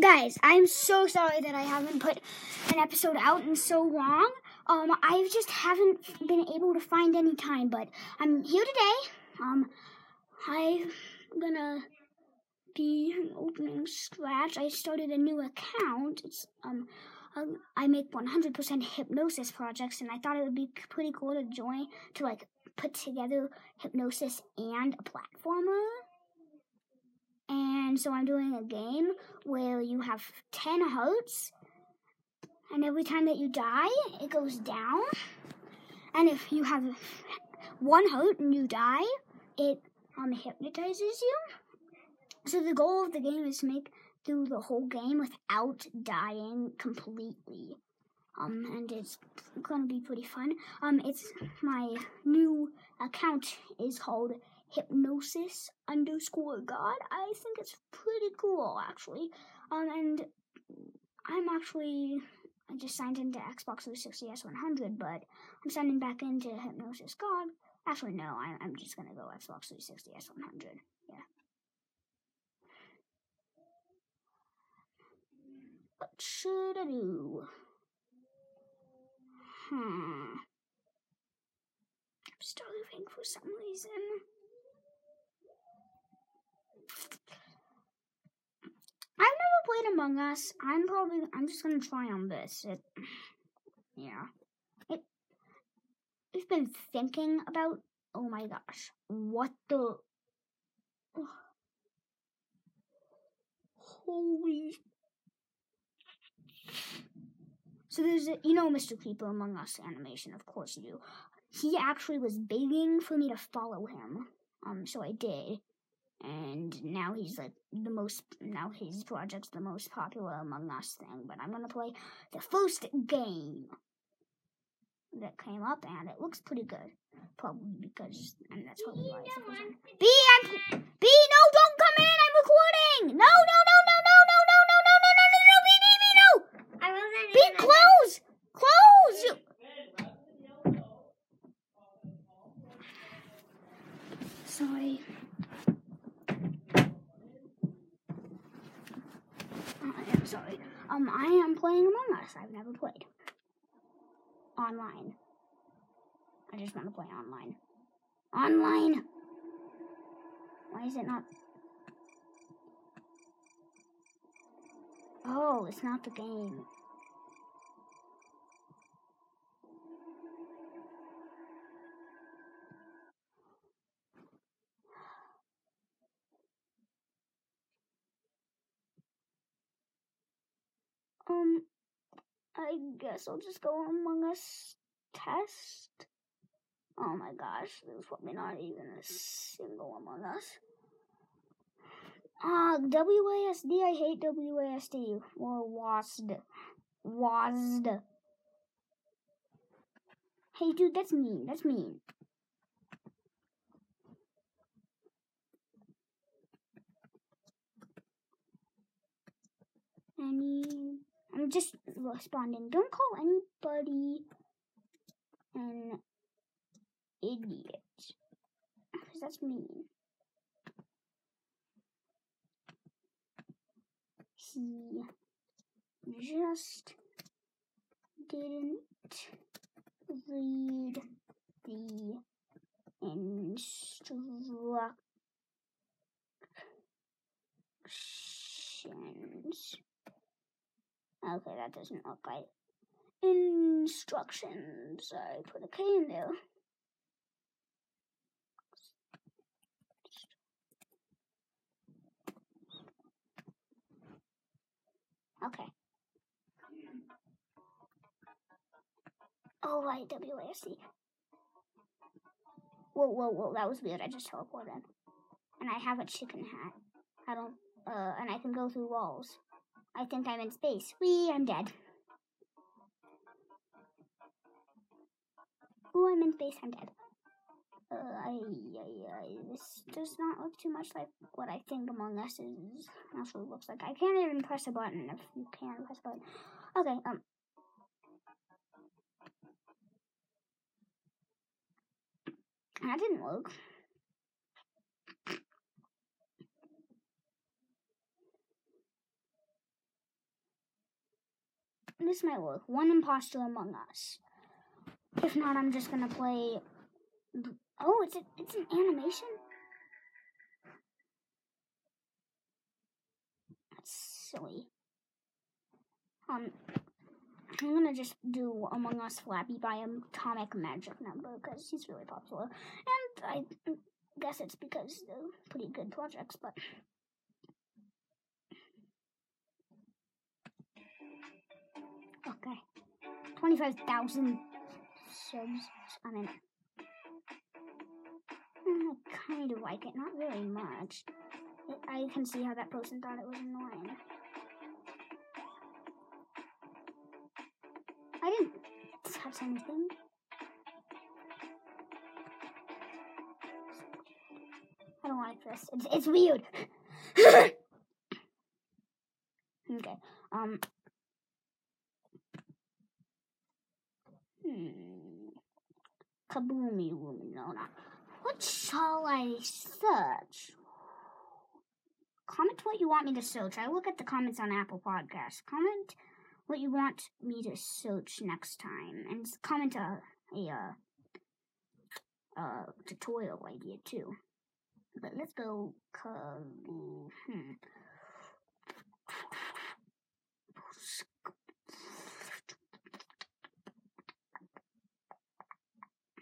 guys, I'm so sorry that I haven't put an episode out in so long. Um, I just haven't been able to find any time, but I'm here today. Um, I'm gonna be opening Scratch. I started a new account. It's um, I make 100% hypnosis projects, and I thought it would be pretty cool to join to like put together hypnosis and a platformer. And so I'm doing a game where you have 10 hearts, and every time that you die, it goes down. And if you have one heart and you die, it um, hypnotizes you. So the goal of the game is to make through the whole game without dying completely. Um, and it's gonna be pretty fun. Um, it's my new account is called hypnosis underscore god. I think it's pretty cool actually. Um, and I'm actually I just signed into Xbox 360 S100, but I'm signing back into hypnosis god. Actually, no, I, I'm just gonna go Xbox 360 S100. Yeah. What should I do? Hmm. I'm starving for some reason. I've never played Among Us. I'm probably I'm just gonna try on this. It yeah. It I've been thinking about oh my gosh. What the Holy So there's a, you know Mr. Creeper Among Us animation, of course you do. He actually was begging for me to follow him. Um so I did and now he's like the most now his project's the most popular among us thing but i'm gonna play the first game that came up and it looks pretty good probably because and that's probably why it's the first one. b and b no don't come in i'm recording no no playing Among Us. I've never played online. I just want to play online. Online. Why is it not? Oh, it's not the game. Um, I guess I'll just go Among Us test. Oh my gosh, there's probably not even a single Among Us. Ah, WASD, I hate WASD. Or WASD. WASD. Hey dude, that's mean, that's mean. Any I'm just responding. Don't call anybody an idiot. Because that's mean. He just didn't read the instructions. Okay, that doesn't look right. Instructions. I put a K in there. Okay. Oh, right. Whoa, whoa, whoa, that was weird. I just teleported. And I have a chicken hat. I don't, uh, and I can go through walls. I think I'm in space. Wee, I'm dead. Ooh, I'm in space, I'm dead. Uh, I, I, this does not look too much like what I think Among Us is actually looks like. I can't even press a button if you can press a button. Okay, um. That didn't work. This might work. One imposter among us. If not, I'm just gonna play. Oh, it's a, it's an animation. That's silly. Um, I'm gonna just do Among Us Flappy by Atomic Magic Number because he's really popular, and I guess it's because they're pretty good projects, but. 25,000 subs. I mean, I kind of like it, not very much. I can see how that person thought it was annoying. I didn't touch anything. I don't like this. It's, it's weird. okay. Um. Hmm. Kaboomy woman. What shall I search? Comment what you want me to search. I look at the comments on Apple Podcasts. Comment what you want me to search next time, and comment a a uh, uh, tutorial idea too. But let's go. Hmm.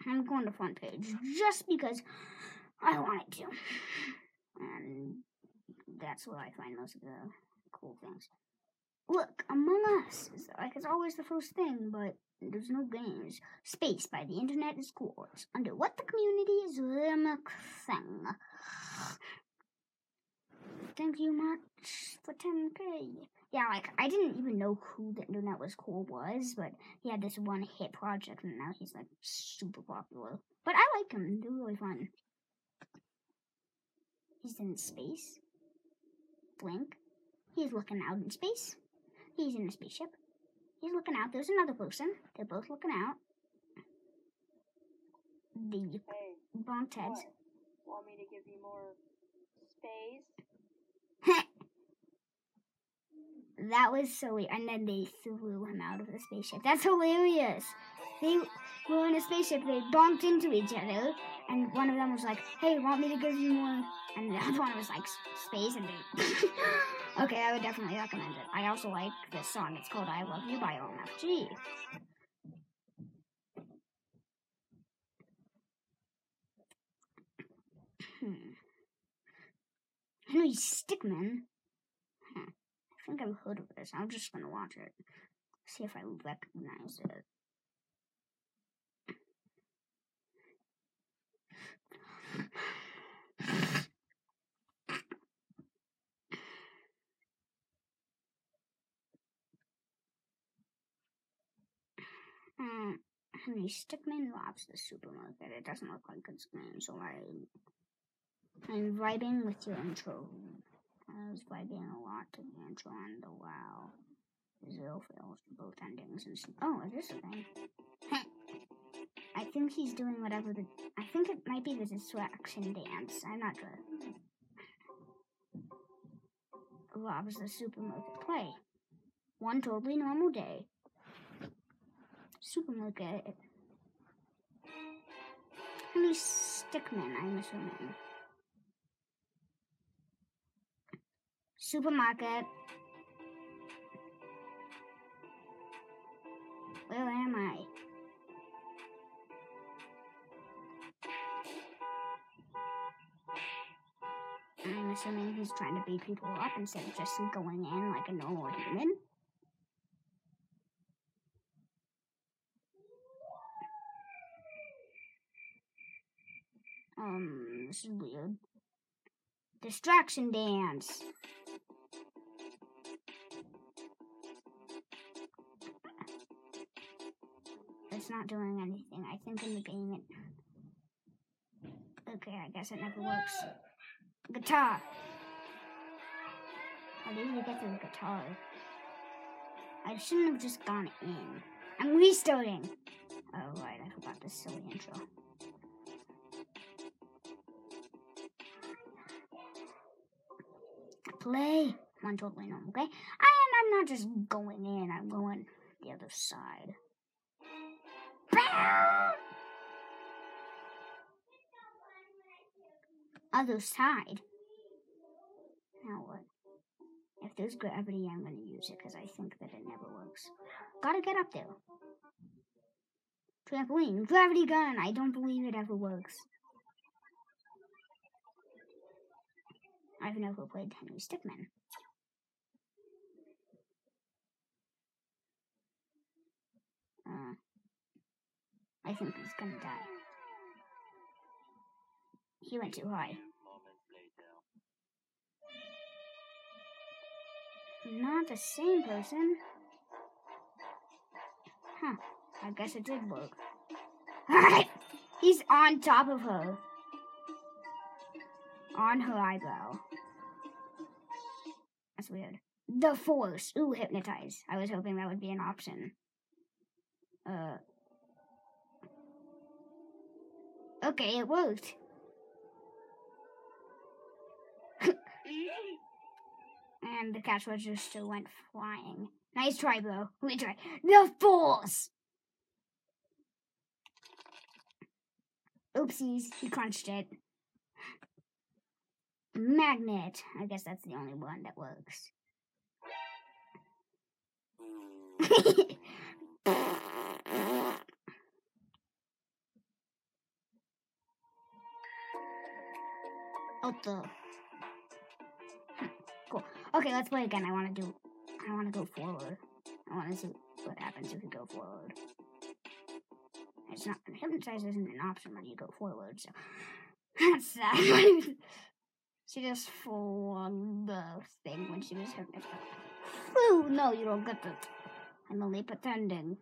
I'm going to front page just because I wanted to. And that's where I find most of the cool things. Look, Among Us is like it's always the first thing, but there's no games. Space by the internet is cool. It's under what the community is Limerick thing. Thank you much for 10k. Yeah, like I didn't even know who the internet was cool was, but he had this one hit project and now he's like super popular. But I like him, they're really fun. He's in space. Blink. He's looking out in space. He's in a spaceship. He's looking out. There's another person. They're both looking out. The Hey, bonked heads. what? Want me to give you more space? That was so weird. And then they threw him out of the spaceship. That's hilarious. They were in a spaceship. They bumped into each other, and one of them was like, "Hey, want me to give you more?" And the other one was like, "Space." And okay, I would definitely recommend it. I also like this song. It's called "I Love You" by OMFG. Hmm. Henry Stickmin. I think I've heard of this. I'm just gonna watch it. See if I recognize it. Hmm. Henry Stickmin robs the supermarket. It doesn't look like it's green, so I I'm vibing with your intro. Was vibing a lot to the intro and the wow. Zero fails for both endings. And oh, is a thing. I think he's doing whatever the. I think it might be the distraction dance. I'm not sure. Robs the supermarket play. One totally normal day. Supermarket. Henry Stickmin, I'm assuming. Supermarket. Where am I? I'm assuming he's trying to beat people up instead of just going in like a normal human. Um, this is weird. Distraction dance. It's not doing anything. I think in the game it. Okay, I guess it never works. Guitar. How did we get to the guitar? I shouldn't have just gone in. I'm restarting. Oh, right, I forgot this silly intro. Play. One totally normal, okay? I am I'm not just going in, I'm going the other side. Other side. Now what? If there's gravity, I'm gonna use it because I think that it never works. Gotta get up there. Trampoline, gravity gun. I don't believe it ever works. I've never played Henry Stickmin. Uh, I think he's gonna die. He went too high. Not the same person. Huh. I guess it did work. He's on top of her. On her eyebrow. That's weird. The Force. Ooh, hypnotize. I was hoping that would be an option. Uh. Okay, it worked. and the cash register went flying. Nice try, bro. We try. The Force! Oopsies, he crunched it. Magnet. I guess that's the only one that works. the. Cool. Okay, let's play again. I want to do. I want to go forward. I want to see what happens if we go forward. It's not hypnotize isn't an option when you go forward, so that's sad. she just flung the thing when she was hypnotized. No, you don't get it. I'm only pretending.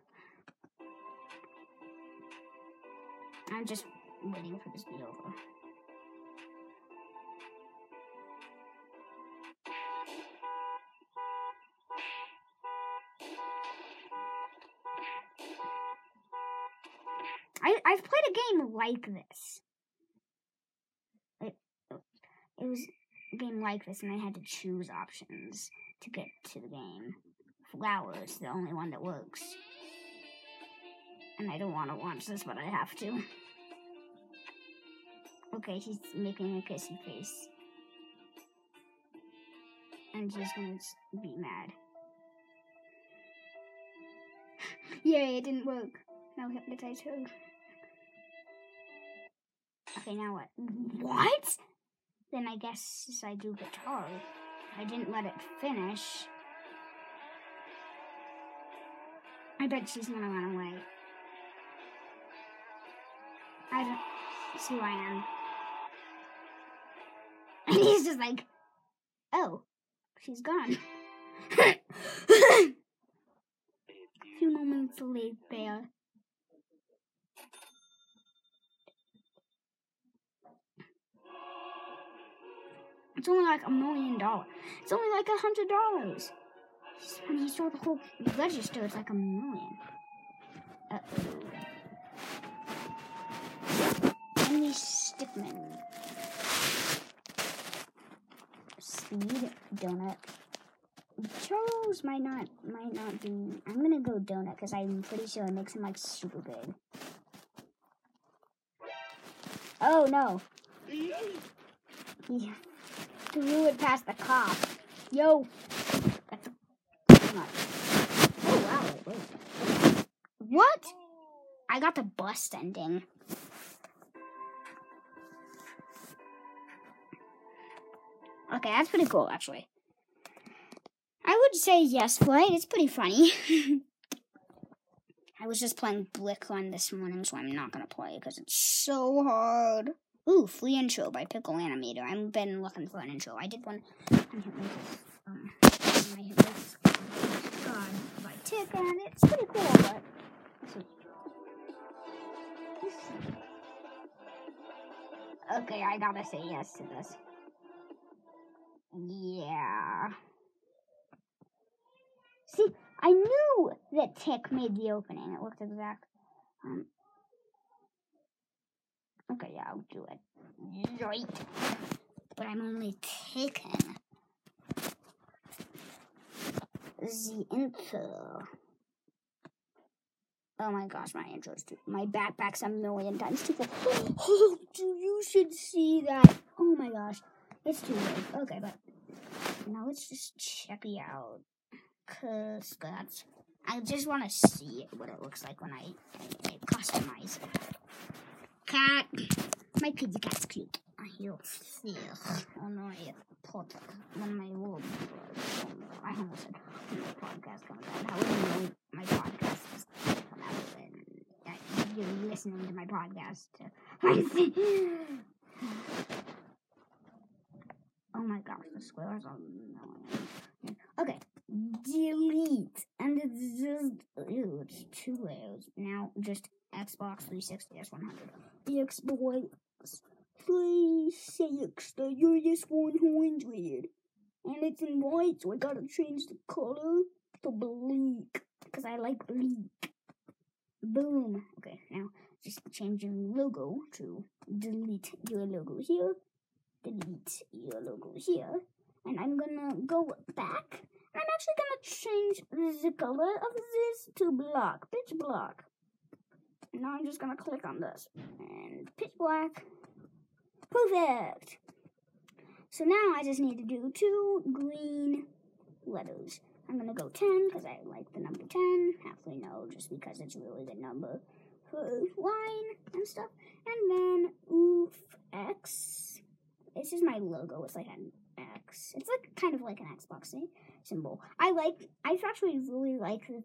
I'm just waiting for this to be over. I, I've played a game like this. It, it was a game like this, and I had to choose options to get to the game. Flower is the only one that works. And I don't want to watch this, but I have to. Okay, he's making a kissy face. And she's gonna be mad. Yay, it didn't work. Now hypnotize her. Okay, now what? What? Then I guess I do guitar. I didn't let it finish. I bet she's gonna run away. I don't see who I am. And he's just like, oh, she's gone. A few moments later. It's only like a million dollars. It's only like a hundred dollars. When you saw the whole register, it's like a million. Uh oh. Henry Stickmin. Speed donut. Charles might not might not be. I'm gonna go donut because I'm pretty sure it makes him like super big. Oh no! He threw it past the cop. Yo! Oh wow! What? I got the bust ending. Okay, that's pretty cool actually. I would say yes, play. It's pretty funny. I was just playing Blickline this morning, so I'm not gonna play because it's so hard. Ooh, free intro by Pickle Animator. I've been looking for an intro. I did one um, God by Tick, and it's pretty cool, but let's see. Let's. Okay, I gotta say yes to this. Yeah. See, I knew that Tick made the opening. It looked exact. Um. Okay, yeah, I'll do it. Right. But I'm only taking the intro. Oh my gosh, my intro's too. My backpack's a million times too full. Oh, dude, you should see that. Oh my gosh, it's too big. Okay, but now let's just check it out. Cause that's. I just want to see what it looks like when I, I, I customize it. Cat. My kitty cat's cute. He'll see. On my pod, on my little. I almost said my podcast comes out. How would you know my podcast is come out? And you're listening to my podcast. Oh my gosh, the squares are annoying. Okay, delete, and it's just ew, it's two layers now. Just Xbox 360 S100. The Xbox 360 S100. And it's in white, so I gotta change the color to bleak. Because I like bleak. Boom. Okay, now just changing logo to delete your logo here. Delete your logo here. And I'm gonna go back. I'm actually gonna change the color of this to black, pitch black. Now I'm just gonna click on this. And pitch black. Perfect. So now I just need to do two green letters. I'm gonna go 10 because I like the number 10. Actually, no, just because it's a really good number for line and stuff. And then oof X. This is my logo. It's like an It's like kind of like an Xbox symbol. I like. I actually really like the,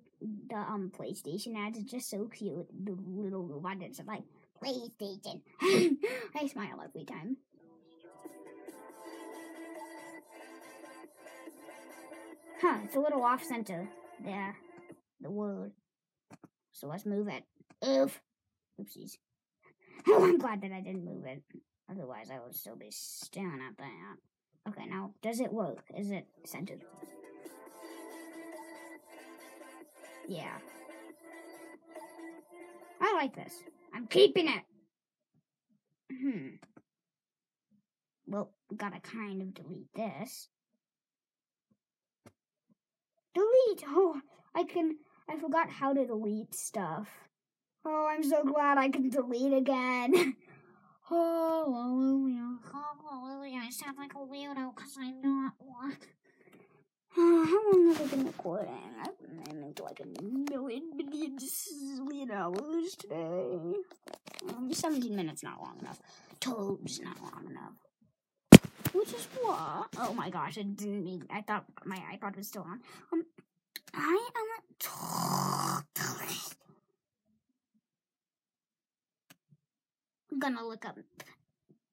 the um PlayStation ads. It's just so cute. The little robot that's like PlayStation. I smile every time. Huh, it's a little off center there. The word. So let's move it. Oof. Oopsies. Oh, I'm glad that I didn't move it. Otherwise, I would still be staring at that. Okay, now, does it work? Is it centered? Yeah. I like this. I'm keeping it. Hmm. Well, gotta kind of delete this. Delete! Oh, I can. I forgot how to delete stuff. Oh, I'm so glad I can delete again. Hallelujah. Hallelujah. I sound like a weirdo because I'm not one. How long have I been recording? I've been into like a million, million, zillion hours today. Um, 17 minutes not long enough. Toad's not long enough. Which is what? Oh my gosh, I didn't mean. I thought my iPod was still on. Um, I am I'm gonna look up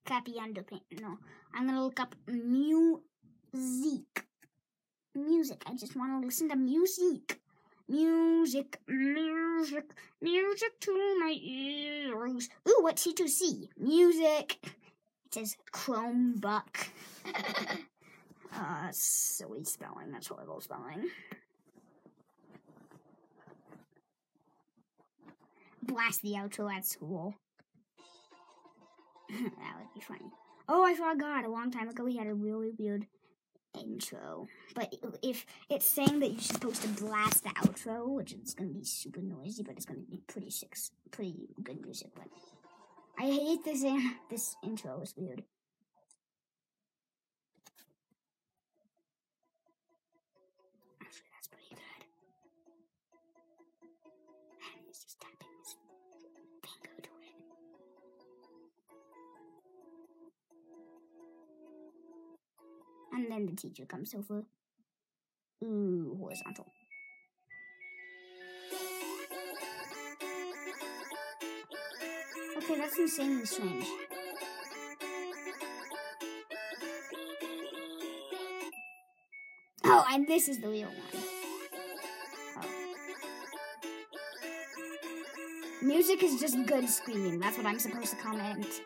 Cappy Underpaint. No, I'm gonna look up music. Music. I just want to listen to music. Music, music, music to my ears. Ooh, what's C2C? Music. It says Chromebook. uh, silly spelling. That's horrible spelling. Blast the outro at school. that would be funny. Oh, I forgot. A long time ago, we had a really weird intro. But if it's saying that you're supposed to blast the outro, which is going to be super noisy, but it's going to be pretty six, pretty good music. But I hate this. In, this intro is weird. And then the teacher comes over. Ooh, horizontal. Okay, that's insanely strange. Oh, and this is the real one. Oh. Music is just good screaming. That's what I'm supposed to comment.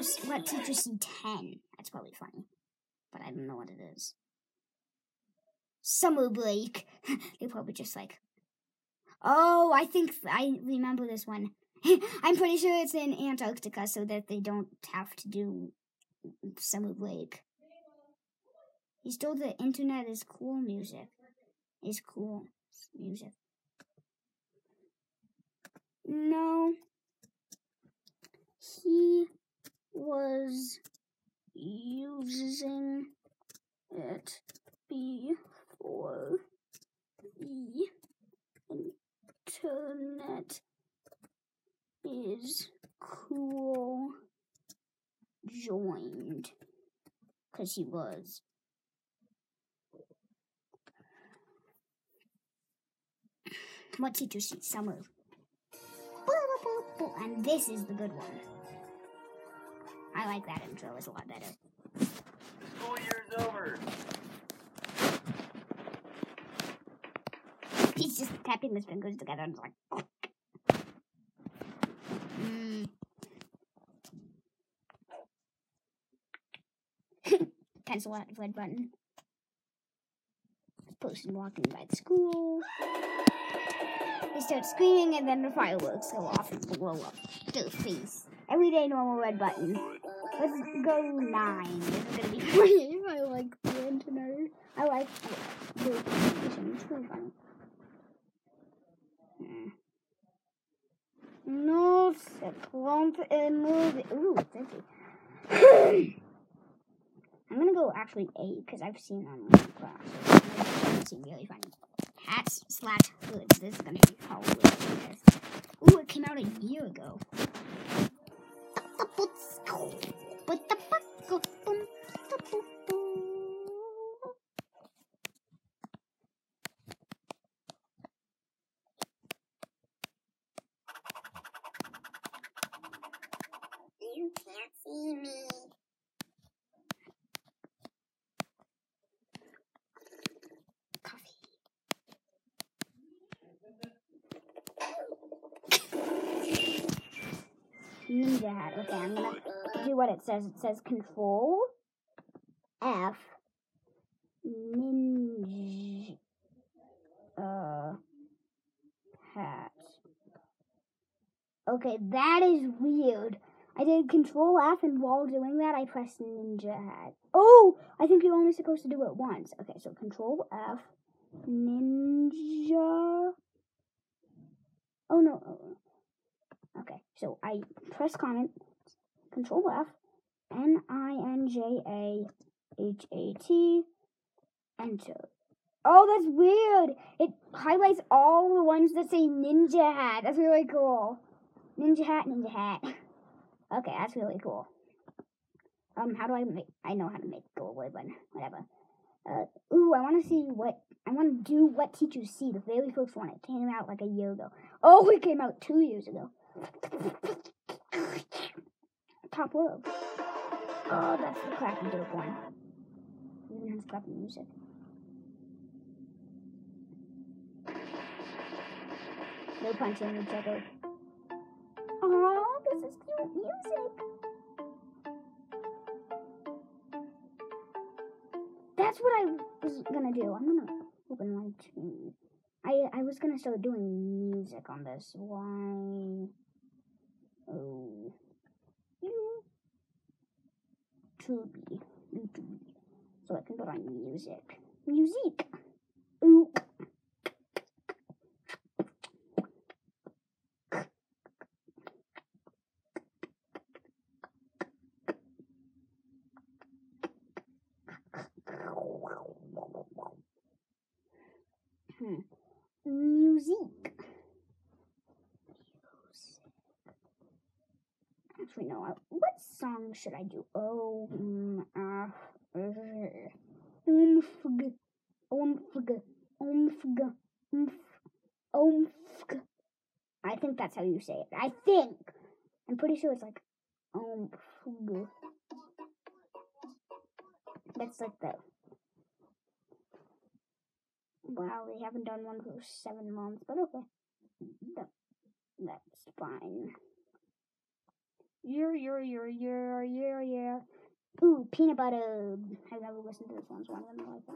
Gonna let teacher see 10. That's probably funny. But I don't know what it is. Summer break. They're probably just like, oh, I think I remember this one. I'm pretty sure it's in Antarctica so that they don't have to do summer break. He stole the internet is cool music. Is cool music. No. He was using it before the internet is cool. Joined. Because he was. What teacher seat summer and this is the good one i like that intro it's a lot better. School year's over. he's just tapping his fingers together and like mm. pencil out red button. Person walking by the school. They start screaming and then the fireworks go off and blow up their face. Everyday normal red button let's go nine this is gonna be funny i like the internet i like the information it's really funny Hmm. No se plante en movie. Ooh, empty. I'm gonna go actually eight because I've seen online class. It seems really funny. Hats slash hoods. This is gonna be hilarious. Okay, I'm gonna do what it says. It says Control F Ninja uh, hat. Okay, that is weird. I did Control F, and while doing that, I pressed Ninja Hat. Oh, I think you're only supposed to do it once. Okay, so Control F, Ninja. Oh no. Okay, so I press comment, Control F, N I N J A H A T, enter. Oh, that's weird. It highlights all the ones that say Ninja Hat. That's really cool. Ninja Hat, Ninja Hat. Okay, that's really cool. Um, how do I make? I know how to make go away button. Whatever. Uh, ooh, I want to see what I want to do. What teachers see the very first one. It came out like a year ago. Oh, it came out two years ago. Top row. Oh, that's the crappy dope one. Even has crappy music. No punching each other. Oh, this is cute music. That's what I was gonna do. I'm gonna open my tune. I I was gonna start doing music on this. Why? Oh, you Tubi, YouTube, so I can put on music. Music. Ooh. Hmm. Music. Actually, no. I, what should I do? Oh, umfg, umf, umfg. I think that's how you say it. I think. I'm pretty sure it's like umfg. That's like the. Wow, we haven't done one for seven months, but okay. That's fine year, year, year, year, year, year. Ooh, peanut butter. I've never listened to this one, so I'm gonna like that.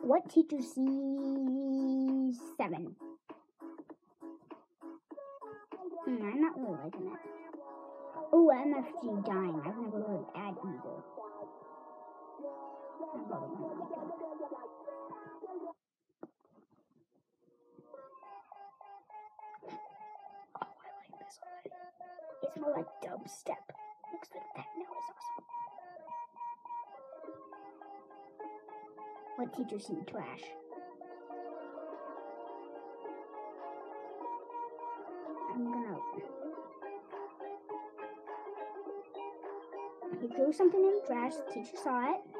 What teacher C7? Mm, I'm not really liking it. Ooh, MFG dying. I've never heard that either. It's more like dubstep. Mixed with techno is awesome. What teacher seen trash? I'm gonna. He threw something in the trash. The teacher saw it.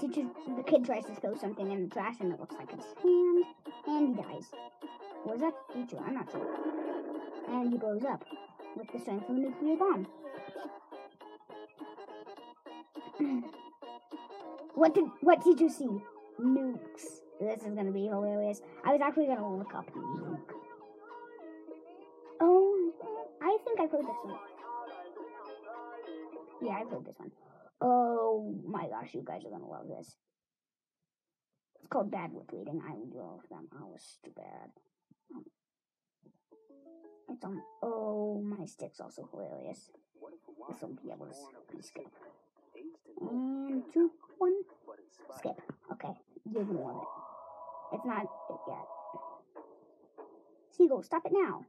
Teacher, the kid tries to throw something in the trash and it looks like his hand, and he dies. Was that teacher? I'm not sure. And he blows up with the strength of a nuclear bomb. what did what did you see? Nukes. This is gonna be hilarious. I was actually gonna look up nuke. Oh, I think I've heard this one. Yeah, I've heard this one. Oh my gosh, you guys are gonna love this. It's called Bad Lip Reading. I love them. I was too bad. Um, It's on. Oh, my stick's also hilarious. This will be able to skip. And two, one, skip. Okay, you're gonna love it. It's not it yet. Seagull, stop it now.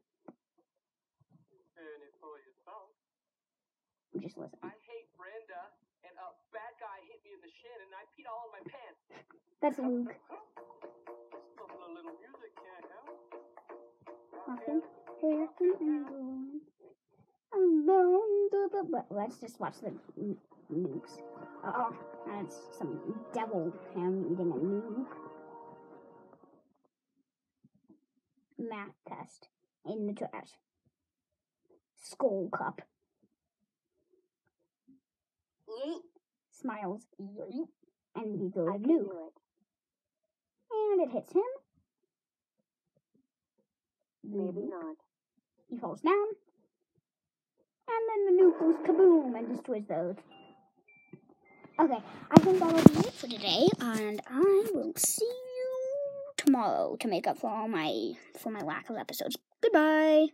And it's for yourself. Just listen. I hate Brenda, and a bad guy hit me in the shin, and I peed all in my pants. That's Luke. Oh, a little music can't. Nothing. Here can alone to the but let's just watch the n- nukes. Oh, that's some devil him eating a nuke. Math test in the trash. Skull cup. Yeet. Smiles. And he I throws a can nuke. do it. And it hits him. Maybe not. He falls down. And then the nuke goes kaboom and destroys the earth. Okay, I think that'll be it for today, and I will see you tomorrow to make up for all my for my lack of episodes. Goodbye.